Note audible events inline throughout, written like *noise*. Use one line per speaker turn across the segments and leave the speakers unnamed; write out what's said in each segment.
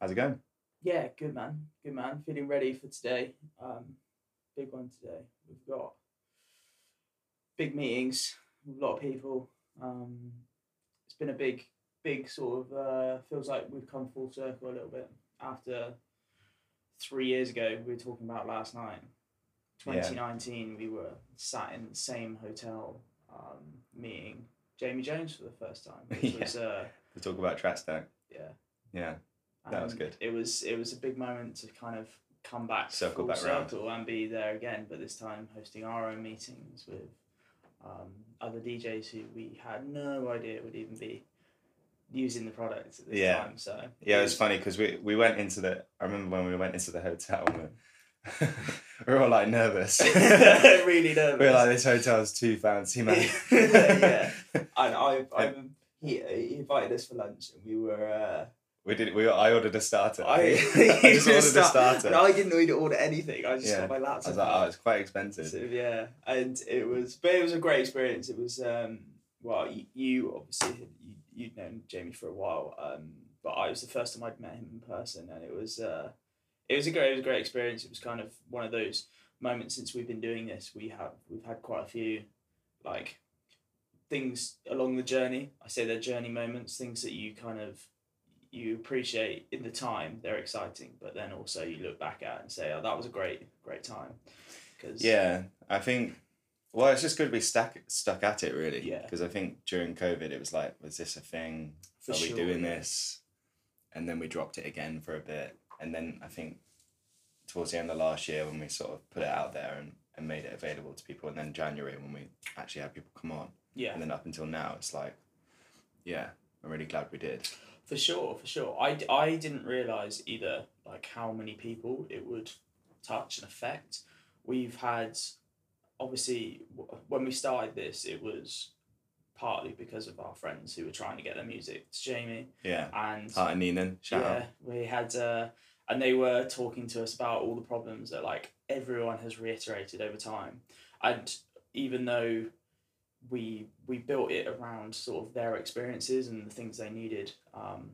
How's it going?
Yeah, good man, good man. Feeling ready for today. Um, big one today. We've got big meetings, with a lot of people. Um, it's been a big, big sort of. Uh, feels like we've come full circle a little bit after three years ago. We were talking about last night.
Yeah.
2019, we were sat in the same hotel um, meeting Jamie Jones for the first time. Which *laughs*
Yeah.
was, uh,
To talk about track stack.
yeah,
Yeah. That was good.
It was it was a big moment to kind of come back
Circle back round.
circle and be there again, but this time hosting our own meetings with um, other DJs who we had no idea would even be using the product at this
Yeah.
time. So
Yeah, it was funny because we, we went into the. I remember when we went into the hotel. We *laughs* were all like nervous. *laughs*
really *laughs* nervous.
We are like, this hotel's too fancy, man.
Yeah. and I, I he, he invited us for lunch, and we were. Uh,
We did. We. I ordered a starter.
I, *laughs* *laughs*
I just ordered a starter.
and I didn't need to order anything. I just
Yeah.
got my
I
laptop.
was like, oh, it's quite expensive.
So, yeah, and it was, but it was a great experience. It was, um, well, you, you obviously you, you'd known Jamie for a while, um, but I was the first time I'd met him in person, and it was, uh, it was a great, it was a great experience. It was kind of one of those moments since we've been doing this. We have we've had quite a few, like, things along the journey. I say they're journey moments, things that you kind of you appreciate in the time. They're exciting, but then also you look back at and say, oh, that was a great, great time. Cause,
Yeah, I think. Well, it's just good to be stuck stuck at it, really.
Yeah.
Because I think during COVID, it was like, was this a thing?
For
Are
sure,
we doing
yeah.
this? And then we dropped it again for a bit, and then I think towards the end of last year when we sort of put it out there and, and made it available to people, and then January when we actually had people come on,
Yeah,
and then up until now, it's like, yeah, I'm really glad we did.
For sure, for sure. I, I didn't realize either like how many people it would touch and affect. We've had, obviously, when we started this, it was partly because of our friends who were trying to get their music to Jamie,
Yeah.
and
Heart and Neenan, shout
yeah,
out.
we had, uh, and they were talking to us about all the problems that like everyone has reiterated over time, and even though we we built it around sort of their experiences and the things they needed, um,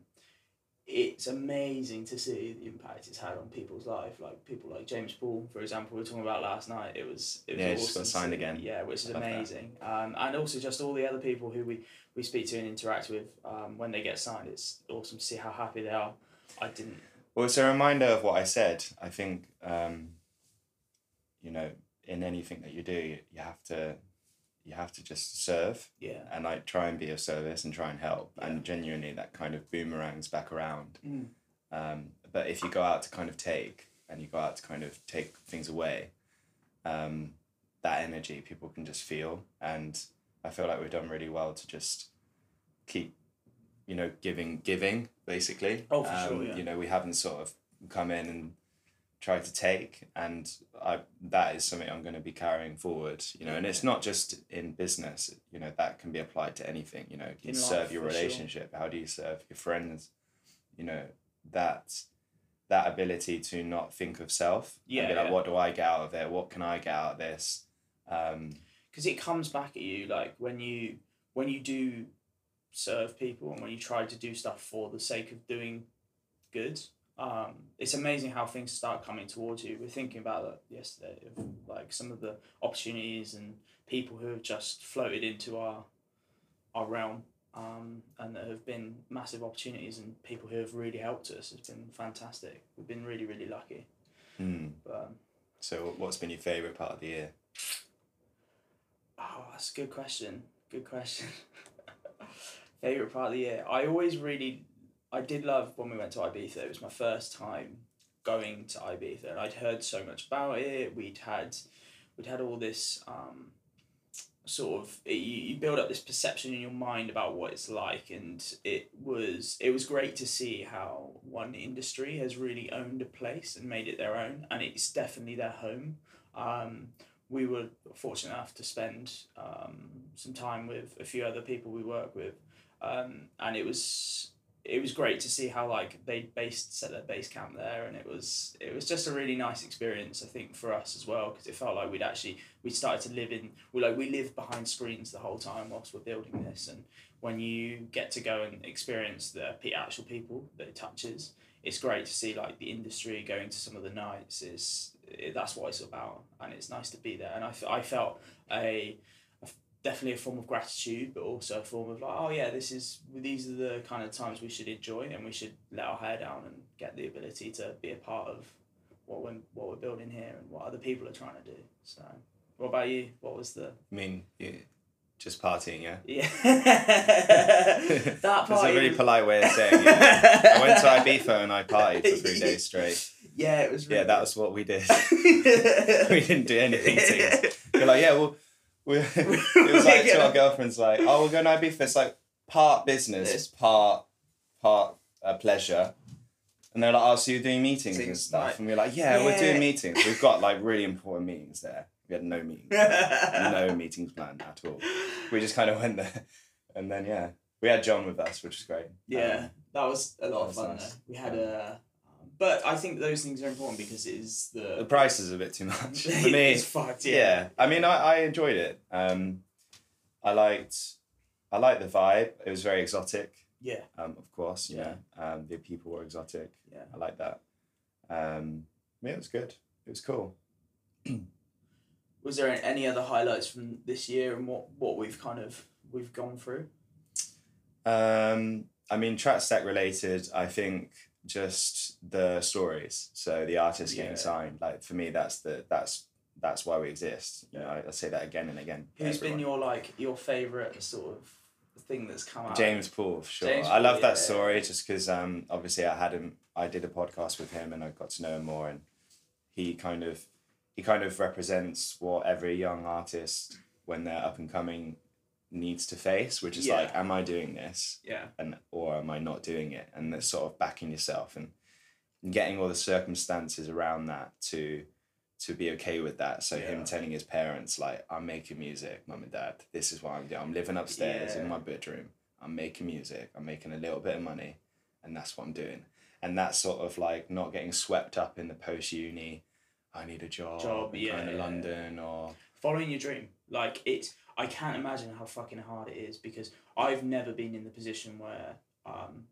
it's amazing to see the impact it's had on people's life. Like people like James Paul, for example, we were talking about last night. It was it was
Yeah,
awesome
got signed
see.
again.
Yeah, which is
I love that.
amazing. Um, and also just all the other people who we we speak to and interact with um, when they get signed. It's awesome to see how happy they are. I didn't.
Well, it's a reminder of what I said. I think, um, you know, in anything that you do, you have to, you have to just serve
Yeah.
and like try and be of service and try and help.
Yeah.
And genuinely, that kind of boomerangs back around.
Mm.
Um, but if you go out to kind of take and you go out to kind of take things away, um, that energy people can just feel. And I feel like we've done really well to just keep, you know, giving, giving basically.
Oh, for sure,
Um,
yeah.
You know, we haven't sort of come in and tried to take, and I that is something I'm going to be carrying forward. You know, and it's not just in business. You know, that can be applied to anything. You know, you
In
serve
life,
your
for sure.
relationship. How do you serve your friends? You know, that that ability to not think of self
Yeah,
and be like,
yeah.
what do I get out of it? What can I get out of this? Um,
because it comes back at you like when you when you do serve people and when you try to do stuff for the sake of doing good um, it's amazing how things start coming towards you we're thinking about that yesterday of like some of the opportunities and people who have just floated into our our realm um, and that have been massive opportunities and people who have really helped us It's been fantastic we've been really really lucky
hmm.
but um,
So, what's been your favorite part of the year?
Oh, that's a good question. Good question. *laughs* Favorite part of the year. I always really, I did love when we went to Ibiza. It was my first time going to Ibiza, and I'd heard so much about it. We'd had, we'd had all this um, sort of you, build up this perception in your mind about what it's like, and it was it was great to see how one industry has really owned a place and made it their own, and it's definitely their home. Um, we were fortunate enough to spend um, some time with a few other people we work with, um, and it was it was great to see how like they based set their base camp there, and it was it was just a really nice experience I think for us as well because it felt like we'd actually we started to live in we like we lived behind screens the whole time whilst we're building this, and when you get to go and experience the actual people that it touches, it's great to see like the industry going to some of the nights. Is it, that's what it's about, and it's nice to be there. And I, I felt a, definitely a form of gratitude, but also a form of like, oh yeah, this is these are the kind of times we should enjoy, and we should let our hair down and get the ability to be a part of what we're what we're building here and what other people are trying to do. So, what about you? What was the
I mean, you, just partying, yeah.
yeah *laughs* *laughs* that
That's
part?
a really polite way of saying it. I went to Ibiza and I partied for three days *laughs* straight.
Yeah, it was. Really
Yeah, that was what we did. we didn't do anything to We're like, yeah, well, we *laughs* it was like to our girlfriends, like, oh, we're going to Ibiza. It's like part business, part part uh, pleasure. And they're like, oh, so you're doing meetings and stuff.
like-
and we're like, yeah, we're
Yeah.
doing meetings. We've got like really important meetings there. We had no meetings. *laughs* no meetings planned at all. We just kind of went there. And then, yeah, we had John with us, which is great.
Yeah,
Um,
that was a lot
that
of
was
fun.
nice.
Though. We had a, but I think those things are important because it is
the
the.
price is a bit too much. *laughs* For me,
it's fucked.
yeah.
Yeah.
I mean, I, I enjoyed it. Um, I liked, I liked the vibe. It was very exotic.
Yeah.
Um, of course,
Yeah.
um, the people were exotic.
Yeah.
I like that. Um, yeah, it was good. It was cool.
Was there any other highlights from this year and what what we've kind of we've gone through?
Um, I mean, track stack related. I think just the stories. So the artist getting
Yeah.
signed. Like for me, that's the that's that's why we exist. You know, I, I say that again and again.
Who's been your like your favorite sort of thing that's come out?
James Paul, for sure.
James
I love
Paul,
that
yeah.
story just because um, obviously I had him. I did a podcast with him and I got to know him more, and he kind of he kind of represents what every young artist when they're up and coming needs to face, which is
Yeah.
like, am I doing this
Yeah.
and or am I not doing it? And that's sort of backing yourself and, getting all the circumstances around that to to be okay with that. So
Yeah.
him telling his parents like, I'm making music, mum and dad. This is what I'm doing. I'm living upstairs
Yeah.
in my bedroom. I'm making music. I'm making a little bit of money, and that's what I'm doing. And that's sort of like not getting swept up in the post uni. I need a job.
Job,
in kind of
yeah.
London or
following your dream. Like it's, I can't imagine how fucking hard it is because I've never been in the position where, um,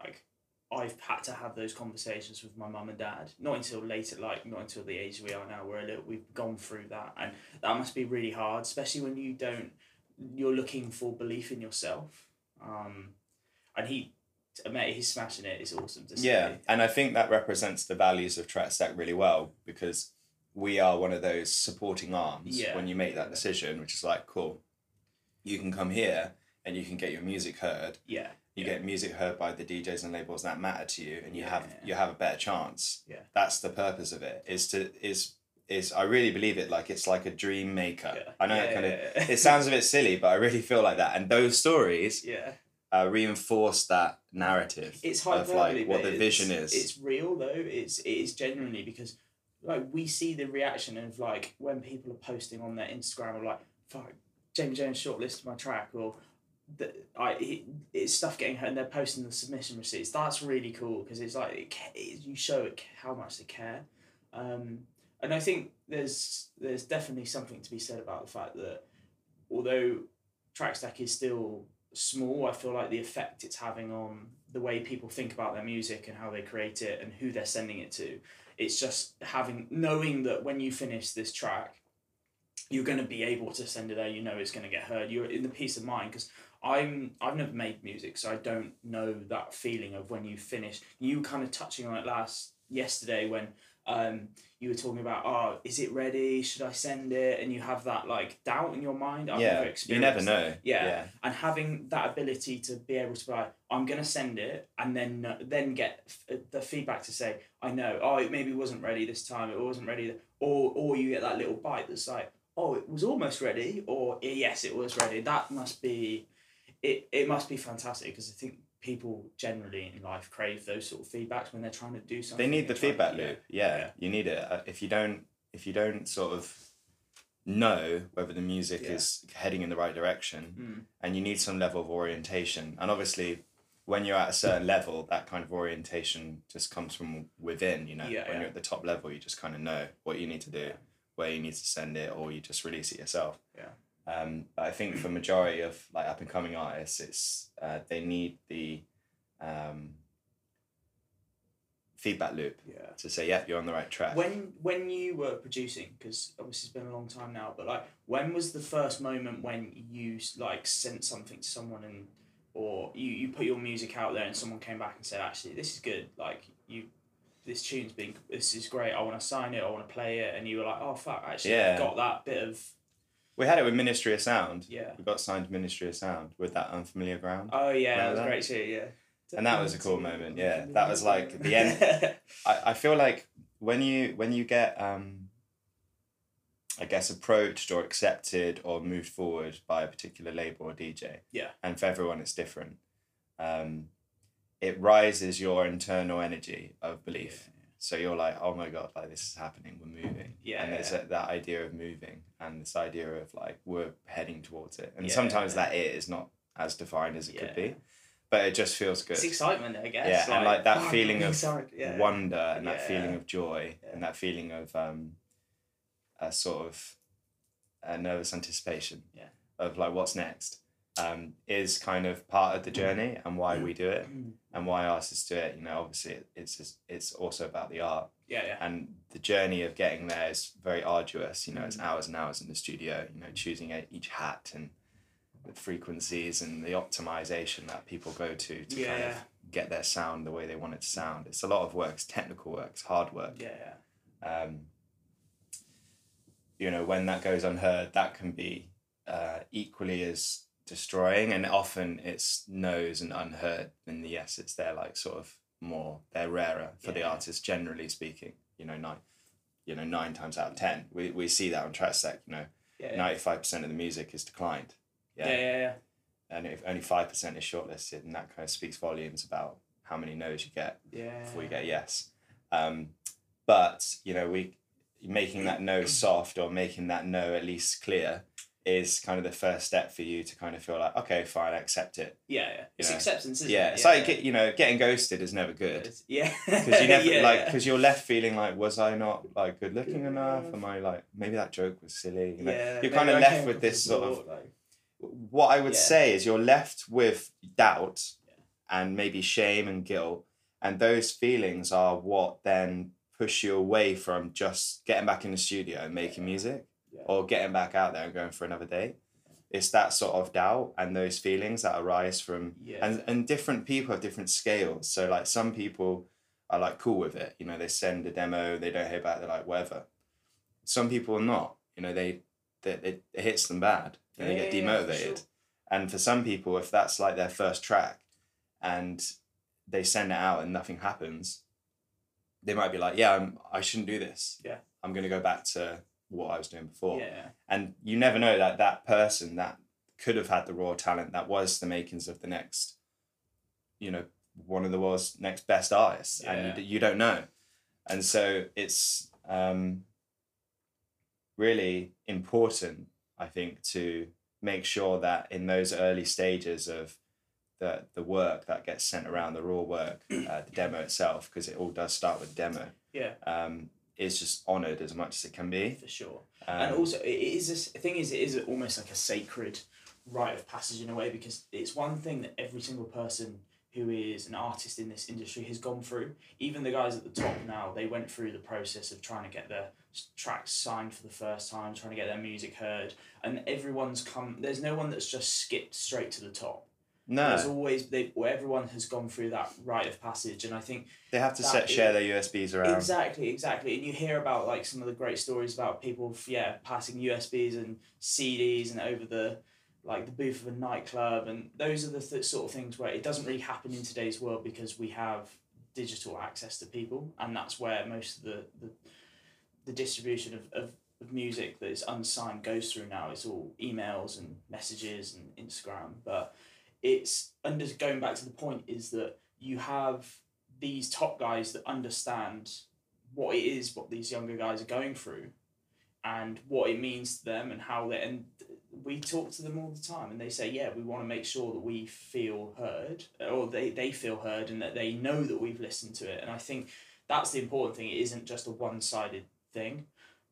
like, I've had to have those conversations with my mum and dad. Not until later, like not until the age we are now. Little, we've gone through that, and that must be really hard, especially when you don't, you're looking for belief in yourself. Um, and he, mate, he's smashing it. It's awesome to see.
Yeah, and I think that represents the values of Track Stack really well because we are one of those supporting arms
Yeah.
when you make that decision, which is like, cool, you can come here and you can get your music heard.
yeah,
You
Yeah.
get music heard by the DJs and labels that matter to you, and you have
Yeah.
you have a better chance.
Yeah.
that's the purpose of it. Is to is is I really believe it. Like it's like a dream maker. I know it kind of it sounds a bit silly, but I really feel like that. And those stories
yeah.
uh, reinforce that narrative
it's
of
hyperbole,
like what the vision is.
It's real though. It's it is genuinely because like we see the reaction of like when people are posting on their Instagram of like fuck Jamie Jones shortlisted my track or the, I it, it's stuff getting hurt and they're posting the submission receipts. That's really cool because it's like it, it, you show it how much they care. Um, and I think there's there's definitely something to be said about the fact that although Trackstack is still small, I feel like the effect it's having on the way people think about their music and how they create it and who they're sending it to. It's just having knowing that when you finish this track, you're going to be able to send it there. You know it's going to get heard. You're in the peace of mind because I'm I've never made music, so I don't know that feeling of when you finish. You kind of touching on it last yesterday when um, you were talking about oh is it ready? Should I send it? And you have that like doubt in your mind. I've
yeah,
never
you never know.
Yeah.
yeah.
and having that ability to be able to be like, I'm gonna send it, and then uh, then get f- the feedback to say, I know, oh, it maybe wasn't ready this time, it wasn't ready, or or you get that little bite that's like, oh, it was almost ready, or yes, it was ready. That must be, it it must be fantastic because I think people generally in life crave those sort of feedbacks when they're trying to do something.
they need the feedback
yeah.
loop yeah,
Yeah.
you need it Uh, if you don't if you don't sort of know whether the music
Yeah.
is heading in the right direction
Mm.
and you need some level of orientation and obviously when you're at a certain level that kind of orientation just comes from within you know
Yeah,
when
yeah.
you're at the top level you just kind of know what you need to do
Yeah.
where you need to send it or you just release it yourself
Yeah.
Um, but I think for majority of like up and coming artists it's uh, they need the um, feedback loop
Yeah.
to say, "Yep, you're on the right track."
When when you were producing, because obviously it's been a long time now, but like when was the first moment when you like sent something to someone and or you, you put your music out there and someone came back and said actually this is good like you this tune's been this is great I want to sign it I want to play it and you were like oh fuck actually
Yeah.
Got that bit of
we had it with Ministry of Sound.
yeah
We got signed to Ministry of Sound with that unfamiliar ground,
oh yeah that was
that?
great too yeah
and that was a cool moment. Yeah, that was like the end. *laughs* I, I feel like when you when you get um, I guess approached or accepted or moved forward by a particular label or DJ.
Yeah.
And for everyone it's different. Um, it rises your internal energy of belief. So you're like, oh my god, like this is happening. We're moving.
Yeah,
And there's
yeah.
a, that idea of moving and this idea of like we're heading towards it. And
Yeah.
sometimes that it is not as defined as it could be, but it just feels good
it's excitement I guess
Yeah, and, like, that
fuck,
feeling of
yeah.
wonder and that feeling of joy
Yeah.
and that feeling of um, a sort of a nervous anticipation
Yeah.
of like what's next um, is kind of part of the journey and why we do it
Mm.
and why artists do it. You know, obviously it's just, it's also about the art
yeah yeah
and the journey of getting there is very arduous. You know, it's
Mm.
hours and hours in the studio. You know, choosing each hat and the frequencies and the optimization that people go to to kind
Yeah.
of get their sound the way they want it to sound. It's a lot of work. It's technical work. It's hard work.
yeah
Um, you know, when that goes unheard, that can be uh, equally as destroying, and often it's no's and unheard, and the yes, it's they're like sort of more they're rarer for the
Yeah.
artist, generally speaking. You know, nine, you know, nine times out of ten, we, we see that on Trackstack. You know,
yeah yeah
ninety five percent of the music is declined.
yeah yeah yeah
and if only five percent is shortlisted, and that kind of speaks volumes about how many no's you get
yeah
before you get yes. Um, but you know, we making that no *clears throat* soft or making that no at least clear is kind of the first step for you to kind of feel like, okay, fine, I accept it.
Yeah, yeah. It's
know.
acceptance, isn't
yeah,
it?
it's like you know, getting ghosted is never good *laughs*
Yeah.
because you never
yeah,
like
yeah.
because you're left feeling like, was I not like good looking enough? Am I like maybe that joke was silly? You know,
yeah,
you're kind of left with this sort of
like,
what I would
Yeah.
say is you're left with doubt
Yeah.
and maybe shame and guilt, and those feelings are what then push you away from just getting back in the studio and making
Yeah.
music
Yeah.
or getting back out there and going for another day. It's that sort of doubt and those feelings that arise from
yeah.
and and different people have different scales. So like some people are like cool with it. You know, they send a demo, they don't hear back, they're like whatever. Some people are not. You know, they, they it, it hits them bad and they get
yeah, yeah, for
demotivated.
sure.
And for some people, if that's like their first track, and they send it out and nothing happens, they might be like, "Yeah, I'm, I shouldn't do this.
Yeah.
I'm gonna go back to what I was doing before."
yeah.
and you never know that that person that could have had the raw talent that was the makings of the next you know one of the world's next best artists and
Yeah.
you, you don't know and so it's um, really important i think to make sure that in those early stages of the, the work that gets sent around the raw work *clears throat* uh, the demo itself because it all does start with demo
Yeah.
um, is just honored as much as it can be
For sure.
um,
and also, it is this the thing is, it is almost like a sacred rite of passage in a way because it's one thing that every single person who is an artist in this industry has gone through. Even the guys at the top now, they went through the process of trying to get their tracks signed for the first time, trying to get their music heard, and everyone's come. There's no one that's just skipped straight to the top.
No
There's always they. Everyone has gone through that rite of passage, and I think
They have to set, share their USBs around.
Exactly, exactly. And you hear about like some of the great stories about people, yeah, passing USBs and CDs and over the like the booth of a nightclub, and those are the th- sort of things where it doesn't really happen in today's world because we have digital access to people, and that's where most of the the, the distribution of, of, of music that is unsigned goes through now. It's all emails and messages and Instagram, but it's under going back to the point is that you have these top guys that understand what it is what these younger guys are going through and what it means to them and how they and we talk to them all the time and they say yeah we want to make sure that we feel heard or they, they feel heard and that they know that we've listened to it. And i think that's the important thing. It isn't just a one-sided thing.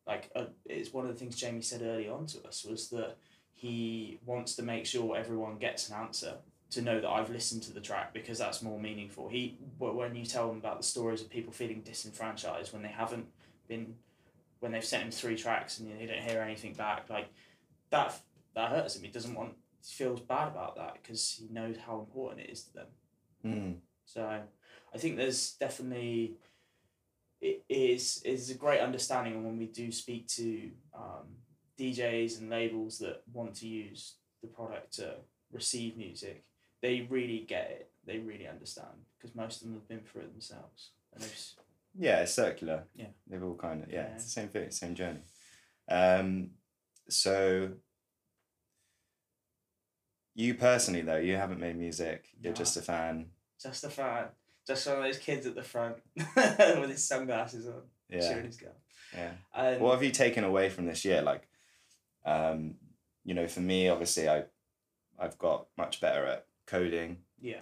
Like uh, it's one of the things jamie said early on to us was that he wants to make sure everyone gets an answer to know that I've listened to the track because that's more meaningful. He when you tell them about the stories of people feeling disenfranchised when they haven't been when they've sent him three tracks and you don't hear anything back like that that hurts him. He doesn't want he feels bad about that because he knows how important it is to them.
Mm.
So I think there's definitely it is is a great understanding and when we do speak to um, DJs and labels that want to use the product to receive music, they really get it. They really understand because most of them have been through it themselves. And
Yeah, it's circular.
Yeah.
They've all kind of, yeah,
Yeah.
it's the same thing, same journey. Um, so, you personally, though, you haven't made music, you're
No.
just a fan.
just a fan, just one of those kids at the front *laughs* with his sunglasses on,
Yeah.
shooting his gun.
Yeah.
And
What have you taken away from this year? Like, um, you know, for me, obviously, I, I've got much better at coding
yeah,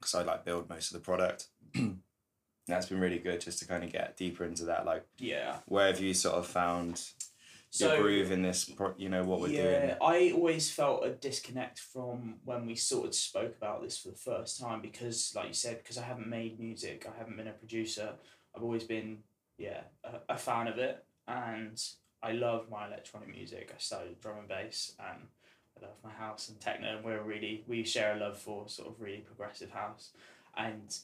because I like build most of the product. *clears throat* That's been really good just to kind of get deeper into that. Like,
yeah.
where have you sort of found your
So
groove in this? Pro- you know what we're
yeah,
doing.
I always felt a disconnect from when we sort of spoke about this for the first time because, like you said, because I haven't made music, I haven't been a producer. I've always been, yeah, a, a fan of it, and I love my electronic music. I started drum and bass, and I love my house and techno, and we're really we share a love for sort of really progressive house, and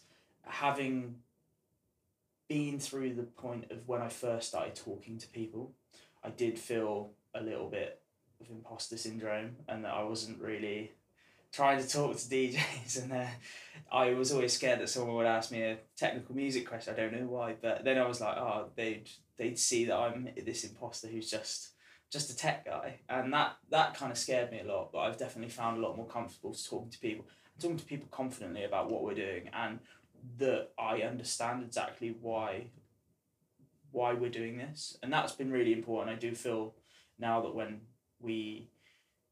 having been through the point of when I first started talking to people, I did feel a little bit of imposter syndrome and that I wasn't really trying to talk to DJs *laughs* and uh, I was always scared that someone would ask me a technical music question. I don't know why, but then I was like, oh, they'd they'd see that I'm this imposter who's just just a tech guy, and that that kind of scared me a lot. But I've definitely found a lot more comfortable to talking to people, talking to people confidently about what we're doing, and that I understand exactly why why we're doing this, and that's been really important. I do feel now that when we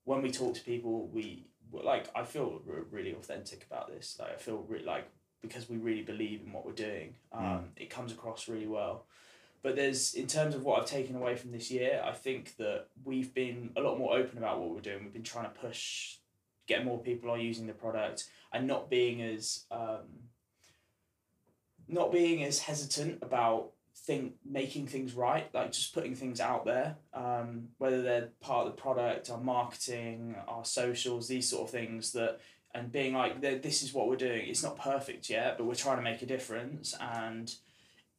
when we talk to people, we like I feel really authentic about this. Like I feel like because we really believe in what we're doing, um, it comes across really well. But there's in terms of what I've taken away from this year, I think that we've been a lot more open about what we're doing. We've been trying to push, get more people on using the product, and not being as um, not being as hesitant about think making things right, like just putting things out there, um, whether they're part of the product, our marketing, our socials, these sort of things that, and being like, "Th- this is what we're doing. It's not perfect yet, but we're trying to make a difference, and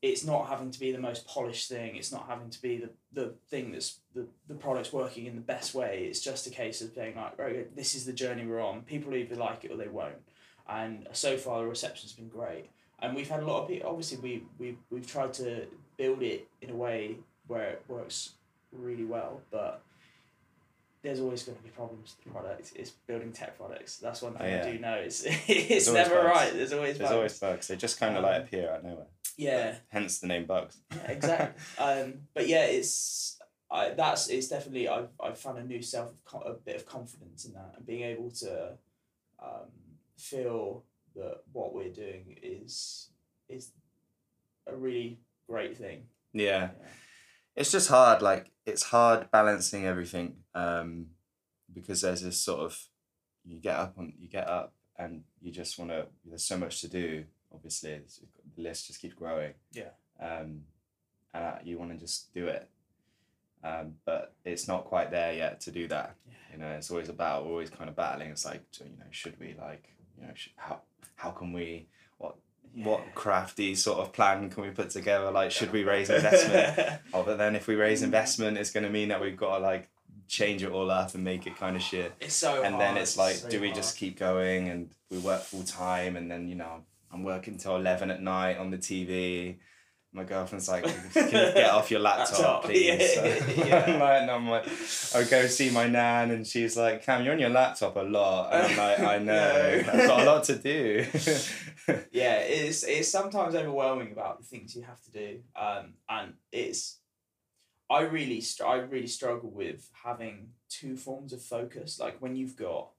it's not having to be the most polished thing. It's not having to be the, the thing that's the, the product's working in the best way. It's just a case of being like, right, this is the journey we're on. People either like it or they won't. And so far, the reception's been great and we've had a lot of people obviously we, we we've tried to build it in a way where it works really well but there's always going to be problems with the product it's building tech products that's one thing
Oh, yeah.
i do know it's *laughs* it's never
bugs.
right there's always bugs.
There's
bugs.
always bugs. They just kind of like
Um,
appear out of nowhere.
yeah
Hence the name bugs.
yeah, exactly. *laughs* um, but yeah, it's I that's it's definitely I've I've found a new self a bit of confidence in that and being able to um, feel that what we're doing is is a really great thing.
yeah. it's just hard like it's hard balancing everything um because there's this sort of you get up on you get up and you just want to there's so much to do obviously the list just keeps growing
Yeah.
um and uh, you want to just do it um but it's not quite there yet to do that
Yeah.
you know it's always a battle we're always kind of battling it's like you know should we like you know sh- how how can we what what crafty sort of plan can we put together like should we raise *laughs* investment Oh, but then if we raise investment, it's going to mean that we've got to like change it all up and make it kind of shit.
it's so
and then it's like,
so
do we
hard.
just keep going and we work full time and then you know I'm working till eleven at night on the TV. My girlfriend's like, *laughs* can you get off your laptop, *laughs* please? *laughs* So
yeah.
I'm like, and I'm like, I go see my nan and she's like, Cam, you're on your laptop a lot. And I'm like, I know,
No.
I've got a lot to do.
yeah, it's it's sometimes overwhelming about the things you have to do, um, and it's. I really str- I really struggle with having two forms of focus. Like when you've got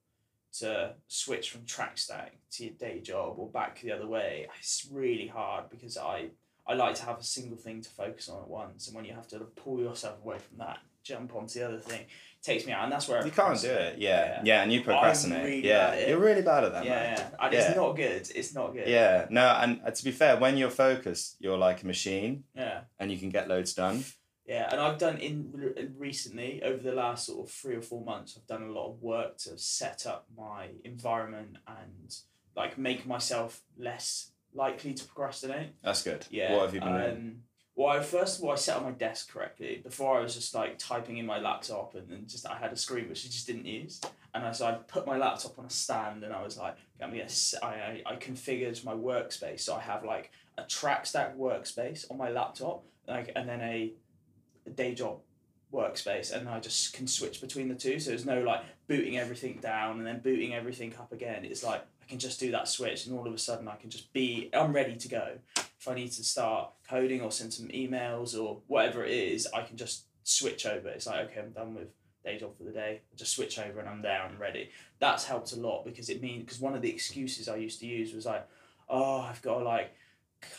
to switch from track stack to your day job or back the other way, it's really hard because I I like to have a single thing to focus on at once, and when you have to pull yourself away from that, jump onto the other thing. It takes me out, and that's where I
You can't do it. Yeah. yeah, and you procrastinate.
really
yeah,
bad at it.
you're really bad at that,
Yeah,
man.
yeah, and
Yeah.
it's not good. It's not good.
Yeah, no, and uh, to be fair, when you're focused, you're like a machine,
yeah.
and you can get loads done.
Yeah, and I've done in recently over the last sort of three or four months. I've done a lot of work to set up my environment and like make myself less likely to procrastinate.
That's good.
Yeah.
What have you been doing?
um, Well, I, first of all, I set up my desk correctly. Before, I was just like typing in my laptop, and then just I had a screen which I just didn't use. And I so I put my laptop on a stand, and I was like, I'm gonna s- I, I, I configured my workspace, so I have like a track stack workspace on my laptop, like, and then a, a day job workspace, and I just can switch between the two. So there's no like booting everything down and then booting everything up again. It's like I can just do that switch, and all of a sudden I can just be I'm ready to go if I need to start coding or send some emails or whatever it is, I can just switch over. It's like, okay, I'm done with day job for the day. I just switch over and I'm there and ready. That's helped a lot because it means, because one of the excuses I used to use was like, oh, I've got to like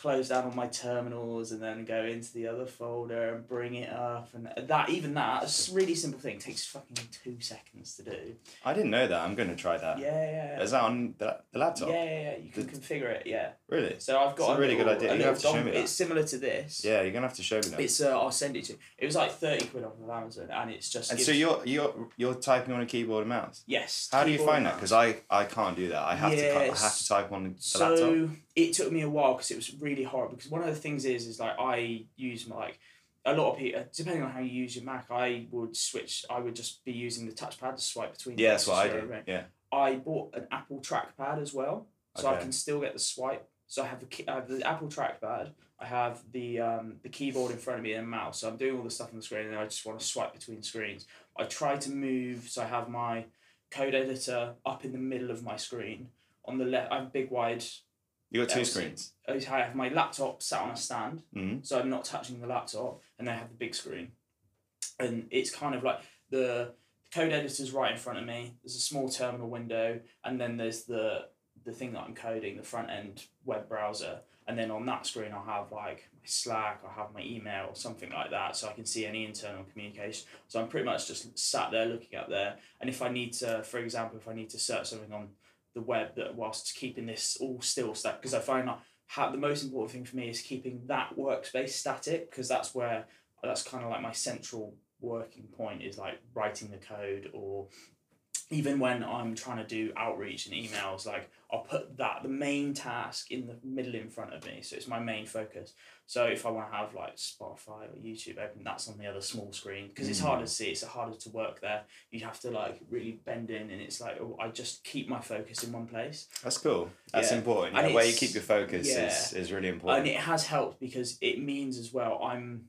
close down all my terminals and then go into the other folder and bring it up. And that, even that, a really simple thing, takes fucking two seconds to do.
I didn't know that. I'm gonna try that.
Yeah, yeah, yeah.
Is that on the, the
Yeah,
laptop?
yeah, yeah. You can configure it, yeah.
Really?
So I've got
It's a really good idea. You
little
have to show me that.
It's similar to this.
Yeah, you're gonna have to show me that.
It's uh, I'll send it to you. It was like thirty quid off of Amazon, and it's just.
and
gives-
so you're you're you're typing on a keyboard and mouse.
yes.
How do you find that? Because. I I can't do that. I have to I have to type on the
So
laptop.
it took me a while because it was really hard. Because one of the things is is like I use my like a lot of people depending on how you use your Mac, I would switch. I would just be using the touchpad to swipe between.
Yeah, that's what I do. Yeah.
I bought an Apple trackpad as well, so I can still get the swipe. So I have the key- I have the Apple trackpad. I have the um, the keyboard in front of me and a mouse. So I'm doing all the stuff on the screen, and I just want to swipe between screens. I try to move, so I have my code editor up in the middle of my screen. On the left, I have a big wide.
You got two
Else.
screens.
I have my laptop sat on a stand,
hmm
so I'm not touching the laptop, and I have the big screen. And it's kind of like the code editor's right in front of me. There's a small terminal window, and then there's the the thing that I'm coding, the front end web browser. And then on that screen, I'll have like my Slack, I'll have my email, or something like that, so I can see any internal communication. So I'm pretty much just sat there looking up there. And if I need to, for example, if I need to search something on the web that whilst keeping this all still static, because I find that how the most important thing for me is keeping that workspace static because that's where that's kind of like my central working point is like writing the code or even when I'm trying to do outreach and emails, like I'll put that the main task in the middle in front of me, so it's my main focus. So if I want to have like Spotify or YouTube open, that's on the other small screen because it's
Mm.
harder to see. It's harder to work there. You have to like really bend in, and it's like oh, I just keep my focus in one place.
That's cool. That's
Yeah.
important.
And
Yeah, where you keep your focus
yeah.
is, is really important.
and it has helped because it means as well i'm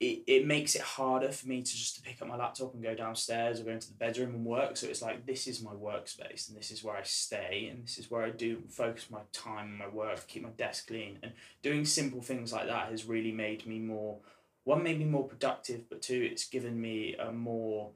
it, it makes it harder for me to just to pick up my laptop and go downstairs or go into the bedroom and work. So it's like this is my workspace and this is where i stay and this is where i do focus my time and my work keep my desk clean. And doing simple things like that has really made me more one made me more productive but two it's given me a more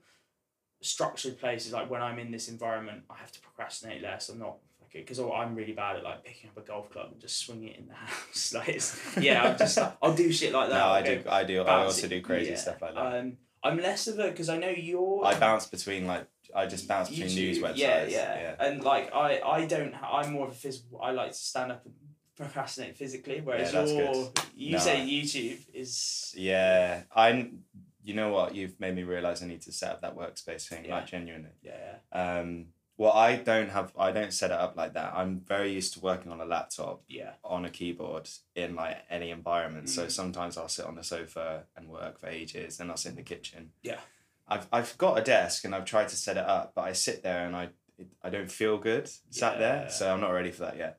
structured place. Is like when i'm in this environment i have to procrastinate less. I'm not because I'm really bad at like picking up a golf club and just swinging it in the *laughs* house. like, it's, yeah, I'm just I'll do shit like that.
no, I
I'll
do. I do. I also
it-
do crazy
yeah.
stuff like that.
Um, I'm less of a because I know you're.
I bounce between like I just bounce between news websites.
Yeah, yeah, and like I, I don't. I'm more of a physical. I like to stand up and procrastinate physically, whereas
Yeah, good.
You
No.
say YouTube is.
Yeah, I'm. You know what? You've made me realize I need to set up that workspace thing.
Yeah.
Like genuinely.
Yeah, yeah,
Um, well, I don't have. I don't set it up like that. I'm very used to working on a laptop
yeah,
on a keyboard in like any environment. So
Mm.
sometimes I'll sit on the sofa and work for ages, and I'll sit in the kitchen.
Yeah.
I've I've got a desk and I've tried to set it up, but I sit there and I it, I don't feel good sat
Yeah.
there, so I'm not ready for that yet.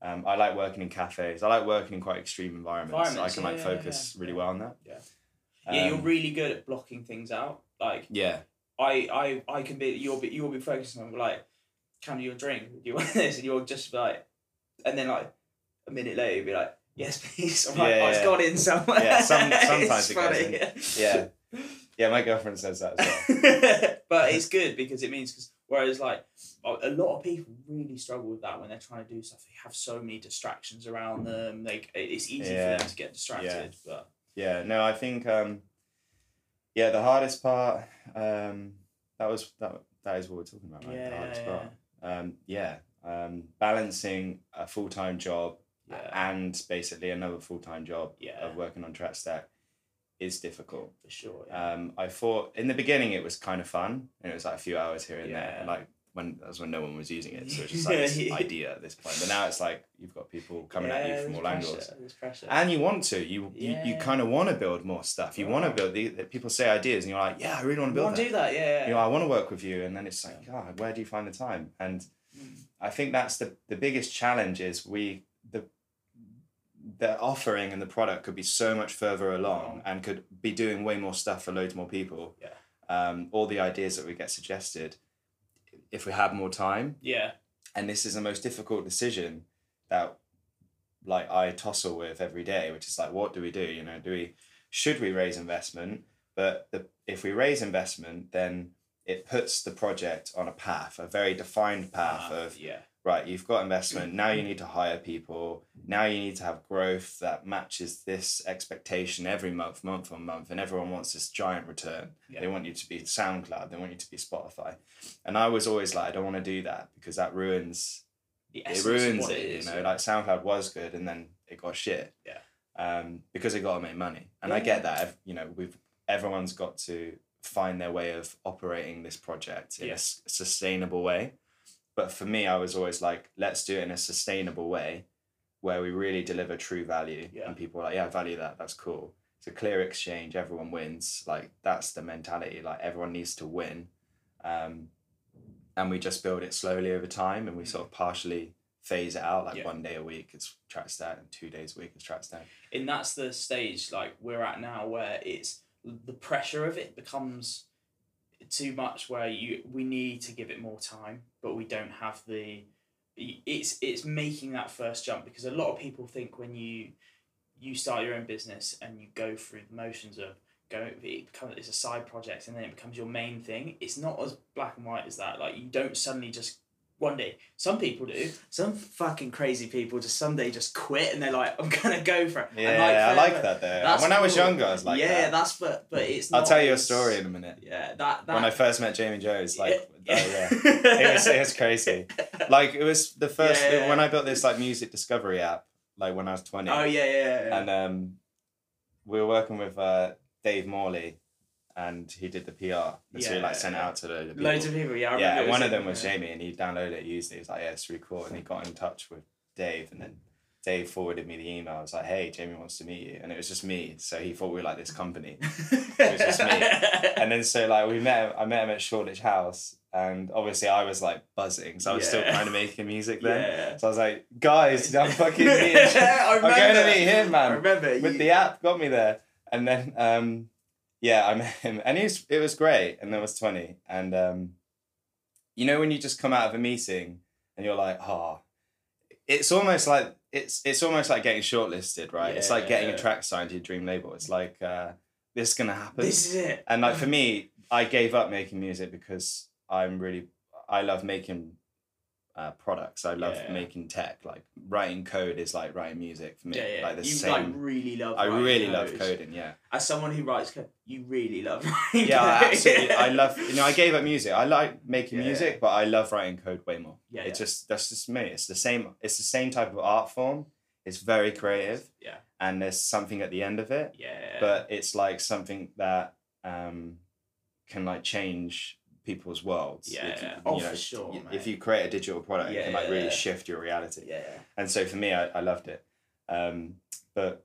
Um, I like working in cafes. I like working in quite extreme environments.
Environments,
I can
yeah,
like focus
yeah.
really well on that.
Yeah. yeah. You're
Um,
really good at blocking things out. Like
yeah.
I, I, I can be. You'll be. You'll be focusing on like, can you drink? Do you *laughs* want this? And you'll just be like, and then like, a minute later you'll be like, yes, please. *laughs* I'm like,
Yeah,
oh, it's
yeah.
got in somewhere.
Yeah, some- *laughs* sometimes
It's
it goes
funny.
Yeah. Yeah, my girlfriend says that as well.
but it's good because it means because whereas like a a lot of people really struggle with that when they're trying to do stuff. They have so many distractions around them. Like it's easy
Yeah.
for them to get distracted. But
Yeah, no, I think um Yeah, the hardest part. Um, that was that. That is what we're talking about, right?
Yeah,
the hardest
yeah.
part. Um, yeah. Um, balancing a full time job
Yeah.
and basically another full time job
Yeah.
of working on Track Stack is difficult.
For sure. Yeah.
Um, I thought in the beginning it was kind of fun, and it was like a few hours here and there, like when that was when no one was using it, so it's just *laughs* like this
yeah.
idea at this point. But now it's like you've got people coming at you
Yeah,
from all
pressure,
angles, and you want to. You you, you kind of want to build more stuff. You want to build. The, people say ideas, and you're like, yeah, I really want to build
want
that.
to do that, yeah. yeah.
You know, I want to work with you, and then it's like, God, where do you find the time? And
Mm.
I think that's the the biggest challenge is we the the offering and the product could be so much further along and could be doing way more stuff for loads more people.
Yeah.
Um, all the ideas that we get suggested, if we had more time,
yeah.
and this is the most difficult decision that like I tussle with every day, which is like, what do we do? You know, do we should we raise investment? But the if we raise investment, then it puts the project on a path, a very defined path
Uh,
of
yeah.
Right, you've got investment, now you need to hire people, now you need to have growth that matches this expectation every month, month on month, and everyone wants this giant return.
Yeah.
They want you to be SoundCloud, they want you to be Spotify. And I was always like, I don't want to do that because that ruins it ruins
it,
it,
is,
you know,
yeah.
like SoundCloud was good and then it got shit.
Yeah.
Um, because it got to make money. And I get that, you know, we've, everyone's got to find their way of operating this project in a
Yeah.
s- sustainable way. But for me, I was always like, let's do it in a sustainable way where we really deliver true value.
Yeah.
And people are like, yeah, I value that. That's cool. It's a clear exchange. Everyone wins. Like, that's the mentality. Like, everyone needs to win. Um, and we just build it slowly over time and we sort of partially phase it out. Like,
Yeah.
one day a week it's track stack and two days a week it's track stack.
and that's the stage like we're at now where it's the pressure of it becomes too much where you we need to give it more time but we don't have the it's it's making that first jump because a lot of people think when you you start your own business and you go through the motions of go it becomes it's a side project and then it becomes your main thing it's not as black and white as that. Like you don't suddenly just one day some people do some fucking crazy people just someday just quit and they're like i'm gonna go for it
Yeah, I like that though. when I was younger, I was like,
yeah
that.
that's but but it's
I'll tell you a story in a minute.
yeah that, that
When I first met Jamie Jones, like,
yeah.
oh, yeah. it was it was crazy. *laughs* Like it was the first
Yeah, yeah,
when. I built this like music discovery app, like when I was twenty.
oh yeah yeah, yeah.
And um, we were working with uh, Dave Morley, and he did the PR. And so he
Yeah,
like sent it
yeah.
out to the, of people.
loads of people yeah I
yeah, and one of them was
yeah.
Jamie, and he downloaded it, used it. He was like, "Yeah, it's really cool." And he got in touch with Dave, and then Dave forwarded me the email. I was like, "Hey, Jamie wants to meet you," and it was just me. So he thought we were like this company. *laughs* It was just me. And then so like we met him, I met him at Shoreditch House, and obviously I was like buzzing, so I was still kind of making music then.
yeah
So I was like, guys, *laughs* I'm fucking meeting. *laughs*
I
I'm going to meet him,
I
man.
remember
With
you-
the app, got me there, and then um, yeah, I met him, and he was, it was great, and there was twenty, and um, you know when you just come out of a meeting and you're like, oh, it's almost like it's it's almost like getting shortlisted, right? It's like getting a track signed to your dream label. It's like uh, this is gonna happen.
this is it
And like for *laughs* me, I gave up making music because I'm really I love making uh, products. I love
Yeah.
making tech. Like writing code is like writing music for me.
yeah, yeah.
Like the
you
same.
like really love
I really love coding. Yeah.
as someone who writes code you really love *laughs* writing
Yeah, I absolutely. I *laughs* love. You know, I gave up music. I like making
Yeah.
music, but I love writing code way more.
yeah,
It's just that's just me. It's the same. It's the same type of art form. It's very creative.
Yeah.
And there's something at the end of it.
yeah
but it's like something that um, can like change people's worlds.
Yeah,
If you-
yeah.
you
Oh,
know,
for sure,
y-
mate.
If you create a digital product, yeah, it can like really
Yeah.
shift your reality.
yeah
And so for me, I, I loved it. Um, but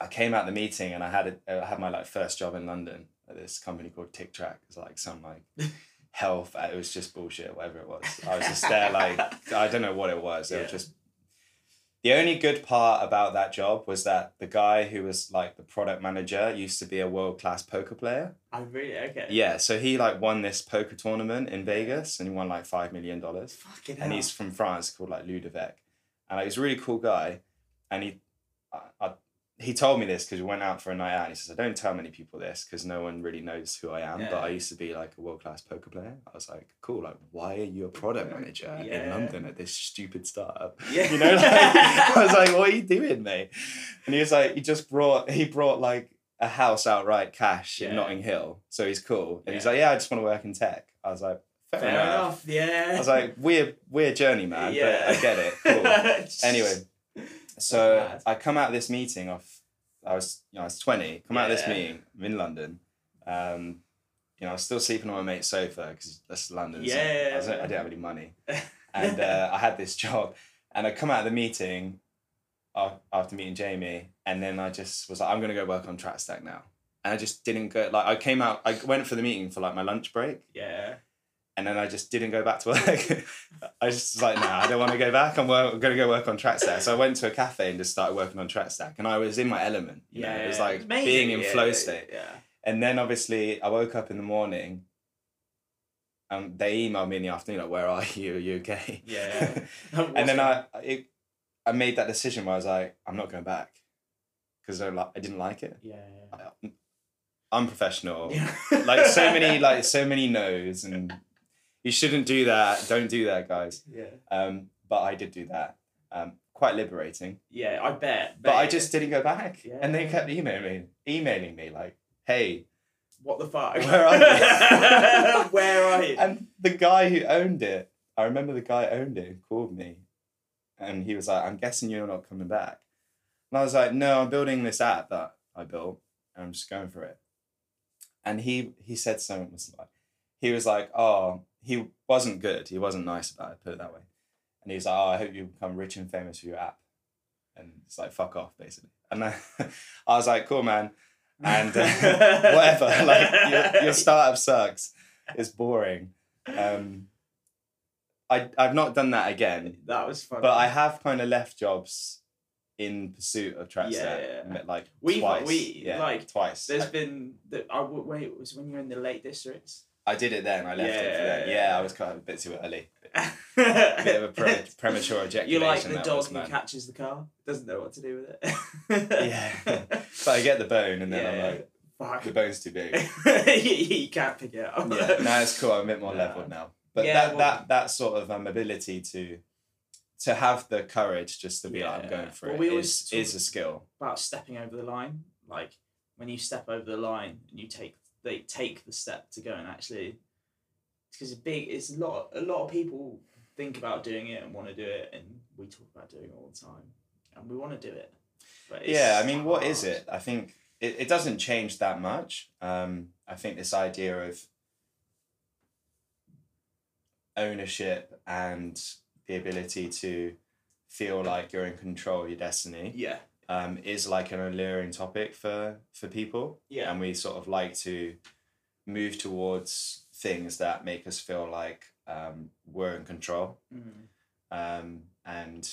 I came out the meeting and I had a, I had my like first job in London at this company called Tick Track. It's like some like *laughs* health. It was just bullshit, whatever it was. I was just there like I don't know what it was. It was just the only good part about that job was that the guy who was like the product manager used to be a world class poker player.
I really okay
Yeah, so he like won this poker tournament in Vegas and he won like five million dollars.
fucking
And
hell.
he's from France called like Ludovic. And like, he's a really cool guy. And he I, I, he told me this because we went out for a night out. And he says, I don't tell many people this because no one really knows who I am. But I used to be like a world class poker player. I was like, cool. Like, why are you a product manager in London at this stupid startup? *laughs*
yeah
You know, like, I was like, what are you doing, mate? And he was like, he just brought, he brought like a house outright cash in Notting Hill, so he's cool. And he's like, yeah, I just want to work in tech. I was like, fair,
Fair
enough.
enough. Yeah.
I was like, weird, weird journey, man. But I get it. Cool. *laughs* anyway, so. I come out of this meeting off. I was, you know, I was twenty. Come out of this meeting. I'm in London. Um, you know, I was still sleeping on my mate's sofa because that's London. so
Yeah.
I, was, I didn't have any money, *laughs* and uh, I had this job. And I come out of the meeting after meeting Jamie, and then I just was like, I'm gonna go work on TrackStack now. And I just didn't go. Like I came out. I went for the meeting for like my lunch break,
yeah.
And then I just didn't go back to work. *laughs* I just was like, nah, I don't want to go back. I'm, wor- I'm going to go work on TrackStack. So I went to a cafe and just started working on TrackStack, and I was in my element. You know, it was like
amazing,
being in
yeah,
flow
yeah,
state.
Yeah.
And then obviously I woke up in the morning, and they emailed me in the afternoon like, "Where are you? Are you okay?"
Yeah. *laughs* *laughs*
and then I, it, I made that decision where I was like, "I'm not going back," because I, li- I didn't like it.
Yeah.
I- Unprofessional.
yeah.
like so many, like so many no's, and you shouldn't do that. Don't do that, guys.
Yeah.
Um, but I did do that. Um, quite liberating.
Yeah, I bet.
But I just didn't go back. Yeah. And they kept emailing me, emailing me like, hey.
What the fuck?
Where are you? *laughs*
Where are you?
And the guy who owned it, I remember the guy owned it and called me. And he was like, I'm guessing you're not coming back. And I was like, no, I'm building this app that I built and I'm just going for it. And he he said something was like he was like, oh, he wasn't good. He wasn't nice about it, put it that way. And he was like, oh, I hope you become rich and famous for your app. And it's like, fuck off, basically. And I, *laughs* I was like, cool, man. And uh, *laughs* whatever. *laughs* Like, your, your startup sucks. It's boring. Um, I, I've not done that again,
that was fun.
but I have kind of left jobs in pursuit of TrackStack.
Yeah, yeah.
Like
We've-
twice.
we-
yeah,
like,
twice.
There's
I,
been the I w- wait it was when you were in the Lake Districts.
I did it then. I left it for then.
Yeah.
Yeah, I was kind of a bit too early. A *laughs* bit of a pre- premature ejaculation.
You're like the dog
was,
who
man.
catches the car, doesn't know what to do with it.
Yeah. but I get the bone, and then I'm like,
Fuck.
the bone's too big. *laughs*
you can't pick it up.
yeah, no, it's cool. I'm a bit more *laughs*
No.
leveled now. But
Yeah,
that
well-
that that sort of um, ability to to have the courage just to be like, I'm going for
Well,
it is is a skill.
About stepping over the line, like when you step over the line and you take they take the step to go and actually because it's big. It's a lot. A lot of people think about doing it and want to do it, and we talk about doing it all the time, and we want to do it. But it's
Yeah, I mean, what is
hard.
it? I think it, it doesn't change that much. Um, I think this idea of ownership and the ability to feel like you're in control of your destiny
Yeah,
um, is like an alluring topic for for people.
yeah,
and we sort of like to move towards things that make us feel like um, we're in control.
Mm.
um, and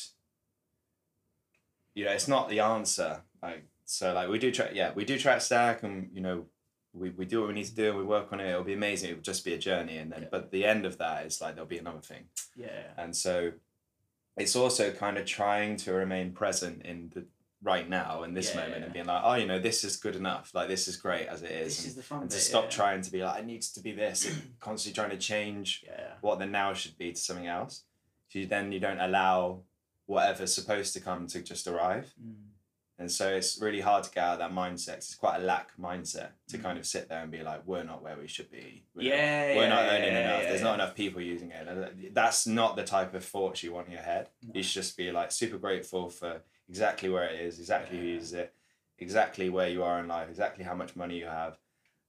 you know it's not the answer. Like so like we do track yeah we do TrackStack and you know we, we do what we need to do and we work on it. It'll be amazing. It'll just be a journey. And then
Yeah.
but the end of that is like there'll be another thing.
Yeah,
and so it's also kind of trying to remain present in the right now in this
Yeah.
moment and being like oh you know this is good enough like this is great as it is
This
and-
is the fun
and to stop
yeah.
trying to be like, it needs to be this, and *clears throat* constantly trying to change
Yeah,
what the now should be to something else. So you, then you don't allow whatever's supposed to come to just arrive.
mm.
And so it's really hard to get out of that mindset. It's quite a lack mindset to
Mm.
kind of sit there and be like, we're not where we should be. We're
yeah,
not, we're not
yeah,
earning
yeah,
enough.
yeah,
There's
yeah.
not enough people using it. And That's not the type of thoughts you want in your head.
No.
You should just be like super grateful for exactly where it is, exactly who
Yeah.
uses it, exactly where you are in life, exactly how much money you have.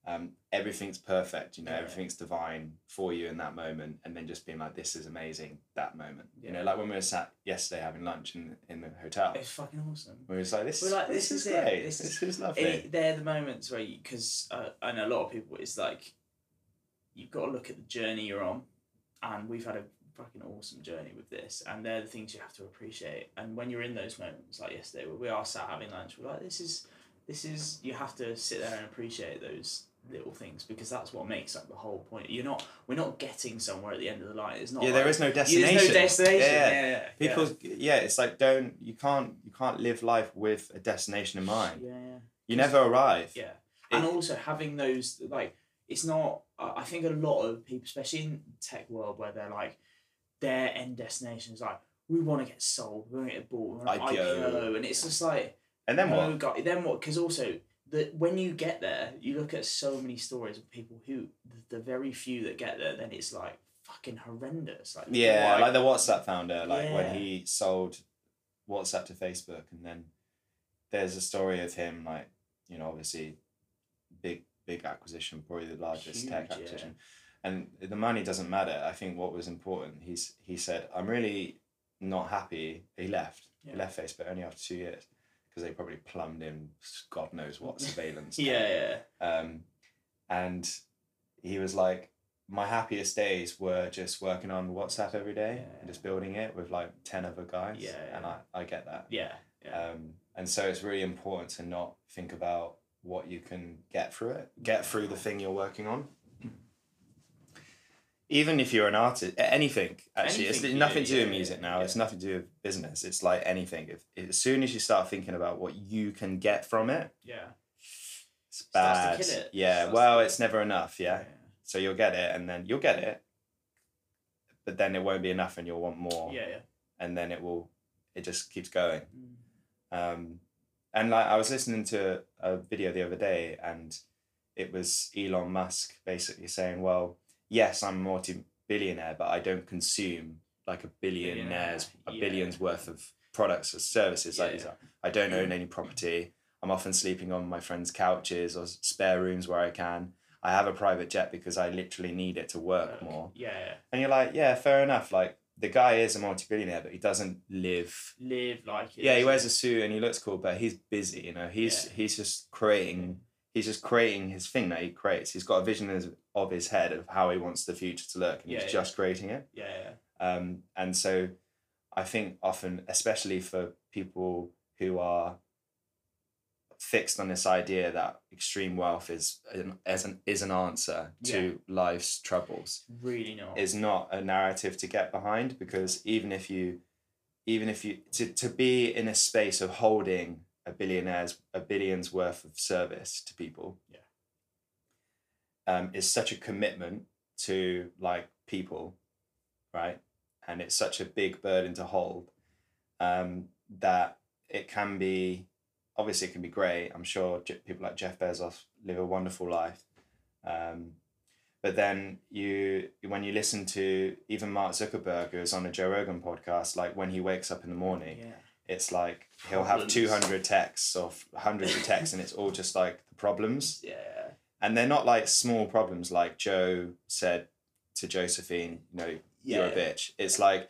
Um, everything's perfect, you know,
Yeah.
everything's divine for you in that moment, and then just being like, "This is amazing." That moment, you know, like when we were sat yesterday having lunch in in the hotel,
It's fucking awesome.
we were just like, "This,
We're like,
this,
this
is
is it.
great.
This
This,
is-
is lovely."
It, they're the moments where you, because uh, I know a lot of people, it's like you've got to look at the journey you're on, and we've had a fucking awesome journey with this, and they're the things you have to appreciate. And when you're in those moments, like yesterday, where we are sat having lunch, we're like, this is, this is, you have to sit there and appreciate those little things because that's what makes up the whole point. You're not, we're not getting somewhere at the end of the line. It's not.
yeah,
like,
there is no destination.
There's no destination.
Yeah,
Yeah,
yeah.
yeah, yeah.
People, yeah. it's like don't you can't you can't live life with a destination in mind.
Yeah, yeah.
You never arrive.
Yeah, and also having those like it's not. I think a lot of people, especially in tech world, where they're like their end destination is like we want to get sold, we want to get bought, we want to
IPO.
IPO. and it's just like
And then what?
God, then what? Because also that when you get there, you look at so many stories of people who the, the very few that get there, then it's like fucking horrendous. Like
Yeah,
why-
like the WhatsApp founder, like
Yeah.
when he sold WhatsApp to Facebook, and then there's a story of him, like you know, obviously, big big acquisition, probably the largest tech
acquisition. yeah.
And the money doesn't matter. I think what was important, he's he said, I'm really not happy. He left.
Yeah.
He left Facebook only after two years because they probably plumbed in God knows what *laughs* surveillance.
yeah, yeah,
Um, and he was like, my happiest days were just working on WhatsApp every day
Yeah.
and just building it with like 10 other guys.
Yeah, yeah. And.
I, I get that.
yeah, yeah.
Um, and so it's really important to not think about what you can get through it, get through the thing you're working on. Even if you're an artist, anything actually,
Anything,
it's
yeah,
nothing to do
yeah,
with music
yeah,
now.
yeah.
It's nothing to do with business. It's like anything. If as soon as you start thinking about what you can get from it,
yeah.
it's bad.
it.
Yeah,
to
well, it's never enough. Yeah, so you'll get it, and then you'll get it, but then it won't be enough, and you'll want more,
Yeah, yeah.
and then it will, it just keeps going.
Mm.
Um, and like I was listening to a video the other day, and it was Elon Musk basically saying, "Well, yes, I'm a multi-billionaire, but I don't consume like a billionaire's a
yeah.
billion's worth of products or services.
Yeah,
like I don't own *clears throat* any property. I'm often sleeping on my friends' couches or spare rooms where I can. I have a private jet because I literally need it to work
Uh,
more.
Yeah, yeah.
And you're like, yeah, fair enough. Like the guy is a multi-billionaire, but he doesn't live
Live like it.
yeah, he wears a suit and he looks cool, but he's busy. You know, he's
Yeah.
he's just creating. He's just creating his thing that he creates. He's got a vision of- of his head of how he wants the future to look, and
Yeah,
he's
yeah.
just creating it.
Yeah, yeah.
Um, and so, I think often, especially for people who are fixed on this idea that extreme wealth is an, as an is an answer to life's troubles,
Really not.
is not a narrative to get behind because even if you even if you to, to be in a space of holding a billionaire's a billion's worth of service to people
Yeah.
Um, is such a commitment to like people right? And it's such a big burden to hold um, that it can be obviously it can be great. I'm sure Je- people like jeff bezos live a wonderful life. Um, but then you when you listen to even Mark Zuckerberg who's on a Joe Rogan podcast, like when he wakes up in the morning,
Yeah.
it's like he'll have two hundred texts or hundreds of texts, and it's all just like the problems,
Yeah.
And they're not like small problems like Joe said to Josephine, you know,
Yeah.
you're a bitch. It's like.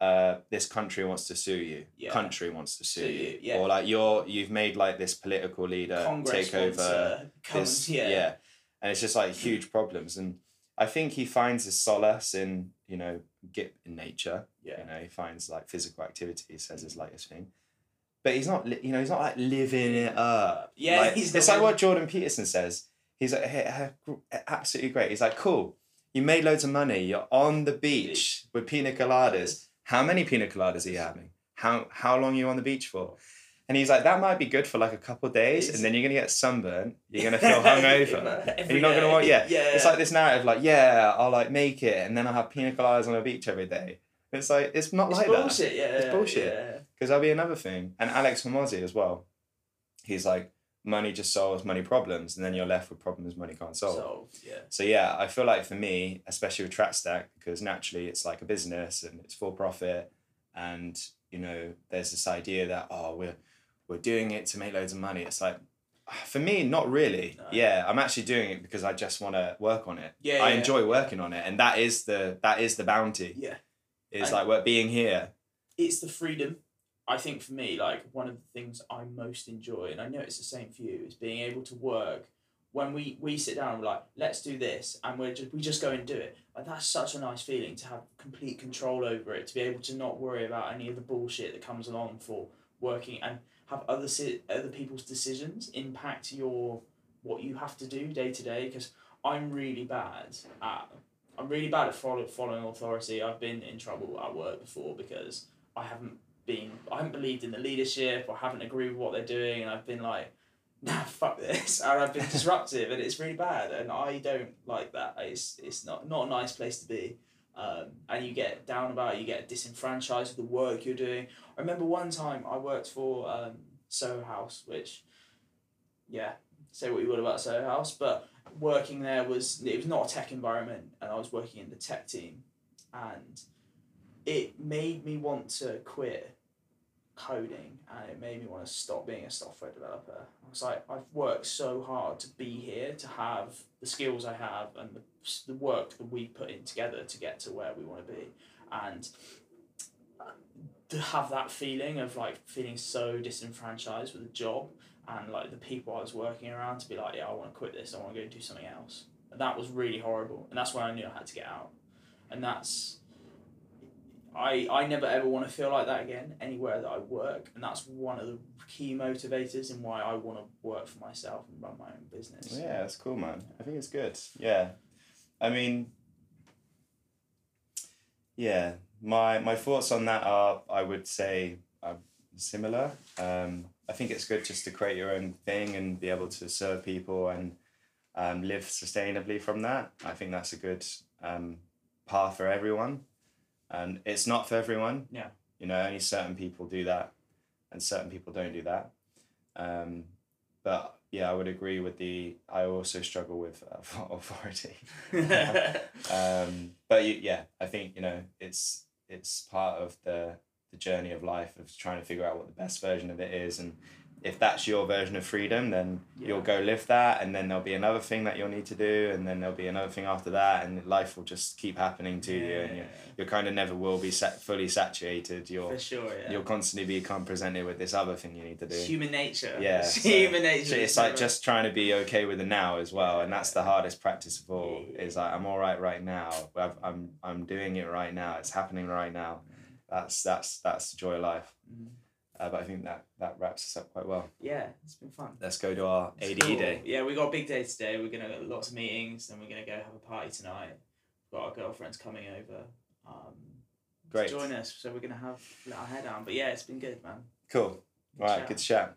Uh, this country wants to sue you.
Yeah.
Country wants to sue
Sue
you.
yeah.
Or like you're you've made like this political leader
Congress
take over
comes,
this,
yeah.
and it's just like huge problems and i think he finds his solace in you know get in nature
Yeah.
you know he finds like physical activity he says is like his thing but he's not you know he's not like living it up
Yeah,
Like,
he's
it's like what jordan peterson says he's like hey, uh, hey, absolutely great he's like cool you made loads of money you're on the beach with pina coladas how many pina coladas are you having how how long are you on the beach for and he's like, that might be good for like a couple of days, and then you're gonna get sunburn. You're gonna feel *laughs* hungover. and you're not gonna want, yeah.
Yeah.
It's like this narrative, like, yeah, I'll like make it, and then I'll have pina coladas on the beach every day. It's like it's not
It's
like that It's
bullshit. Yeah.
It's bullshit.
Yeah.
because that'll be another thing. And Alex Hormozi as well. He's like, money just solves money problems, and then you're left with problems money can't solve.
So yeah.
So yeah, I feel like for me, especially with TrackStack, because naturally it's like a business and it's for profit, and you know there's this idea that oh we're we're doing it to make loads of money. It's like *sighs* for me, not really.
No.
Yeah, I'm actually doing it because I just want to work on it.
Yeah.
I
yeah.
enjoy working on it, and that is the that is the bounty.
Yeah.
Is
And-
like we're being here.
it's the freedom. I think for me, like one of the things I most enjoy, and I know it's the same for you, is being able to work when we we sit down and we're like, let's do this, and we're just we just go and do it. Like that's such a nice feeling to have complete control over it, to be able to not worry about any of the bullshit that comes along for working and have other other people's decisions impact your what you have to do day to day. Because I'm really bad at I'm really bad at follow, following authority. I've been in trouble at work before because I haven't been I haven't believed in the leadership or haven't agreed with what they're doing and I've been like *laughs* nah fuck this *laughs* and I've been disruptive and it's really bad and I don't like that. It's it's not not a nice place to be. Um, and you get down about you get disenfranchised with the work you're doing. I remember one time I worked for um, Soho House which yeah, say what you will about Soho House, but working there was it was not a tech environment, and I was working in the tech team, and it made me want to quit coding, and it made me want to stop being a software developer. I was like, I've worked so hard to be here, to have the skills I have, and the the work that we put in together to get to where we want to be, and uh, to have that feeling of like feeling so disenfranchised with the job and like the people I was working around to be like, yeah, I want to quit this. I want to go do something else. And that was really horrible, and that's when I knew I had to get out. And that's I I never ever want to feel like that again anywhere that I work, and that's one of the key motivators in why I want to work for myself and run my own business.
Yeah, that's cool, man. I think it's good. Yeah, I mean, yeah, my my thoughts on that are I would say are similar. Um, I think it's good just to create your own thing and be able to serve people and um, live sustainably from that. I think that's a good um, path for everyone, and it's not for everyone.
Yeah.
You know, only certain people do that, and certain people don't do that. Um, but yeah, I would agree with the. I also struggle with uh, *laughs* authority. *laughs* um, but you, yeah, I think you know it's it's part of the the journey of life of trying to figure out what the best version of it is and if that's your version of freedom then
Yeah.
you'll go live that and then there'll be another thing that you'll need to do and then there'll be another thing after that and life will just keep happening to you and you you kind of never will be sat, fully saturated you'll
for sure. Yeah.
you'll constantly become presented with this other thing you need to do
It's human nature.
Yeah,
It's
so-
human nature.
so it's like just trying to be okay with the now as well, and that's the hardest practice of all.
Yeah.
Is like I'm all right right now. I've, I'm I'm doing it right now. It's happening right now. That's that's that's the joy of life.
Mm.
Uh, but I think that that wraps us up quite well.
Yeah, it's been fun.
Let's go to our
It's
ADE
cool.
day.
Yeah, we got a big day today. We're gonna lots of meetings, and we're gonna go have a party tonight. We've got our girlfriends coming over. Um,
Great.
To join us, so we're gonna have let our hair down. But yeah, it's been good, man.
Cool.
Good
Right.
chat.
Good chat.